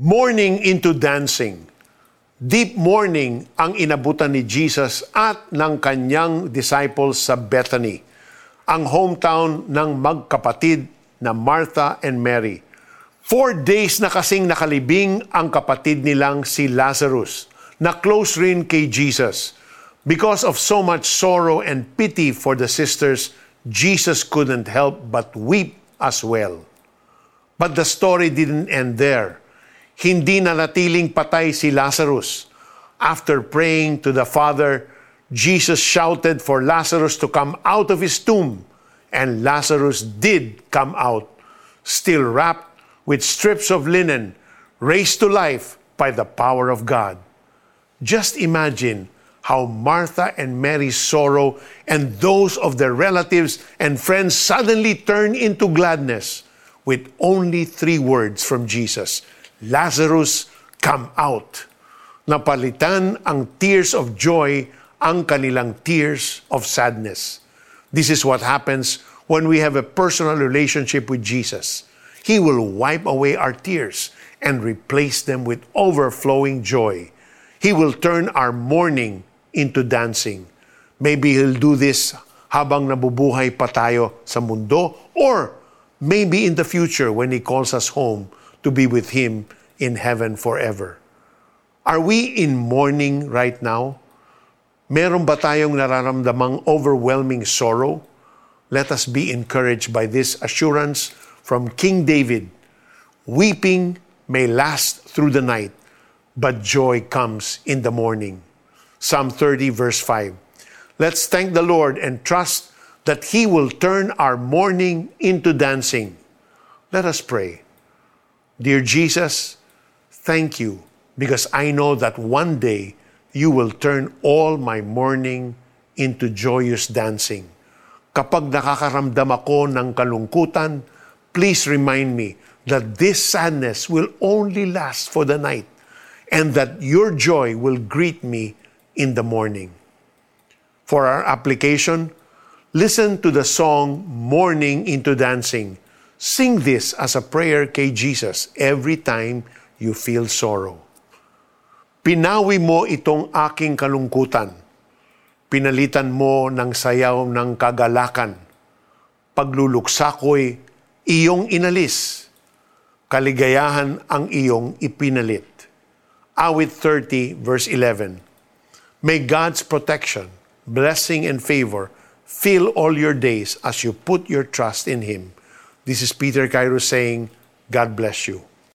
Morning into dancing. Deep morning ang inabutan ni Jesus at ng kanyang disciples sa Bethany, ang hometown ng magkapatid na Martha and Mary. Four days na kasing nakalibing ang kapatid nilang si Lazarus, na close rin kay Jesus. Because of so much sorrow and pity for the sisters, Jesus couldn't help but weep as well. But the story didn't end there hindi natiling patay si Lazarus. After praying to the Father, Jesus shouted for Lazarus to come out of his tomb, and Lazarus did come out, still wrapped with strips of linen, raised to life by the power of God. Just imagine how Martha and Mary's sorrow and those of their relatives and friends suddenly turn into gladness with only three words from Jesus Lazarus, come out. Napalitan ang tears of joy ang kanilang tears of sadness. This is what happens when we have a personal relationship with Jesus. He will wipe away our tears and replace them with overflowing joy. He will turn our mourning into dancing. Maybe He'll do this habang nabubuhay pa tayo sa mundo or maybe in the future when He calls us home to be with Him in heaven forever. Are we in mourning right now? Meron ba tayong nararamdamang overwhelming sorrow? Let us be encouraged by this assurance from King David. Weeping may last through the night, but joy comes in the morning. Psalm 30, verse 5. Let's thank the Lord and trust that He will turn our mourning into dancing. Let us pray. Dear Jesus, thank you because I know that one day you will turn all my mourning into joyous dancing. Kapag nakakaramdam ako ng kalungkutan, please remind me that this sadness will only last for the night and that your joy will greet me in the morning. For our application, listen to the song Morning into Dancing Sing this as a prayer kay Jesus every time you feel sorrow. Pinawi mo itong aking kalungkutan. Pinalitan mo ng sayaw ng kagalakan. Pagluluksa ko'y iyong inalis. Kaligayahan ang iyong ipinalit. Awit 30 verse 11. May God's protection, blessing, and favor fill all your days as you put your trust in Him. This is Peter Cairo saying, God bless you.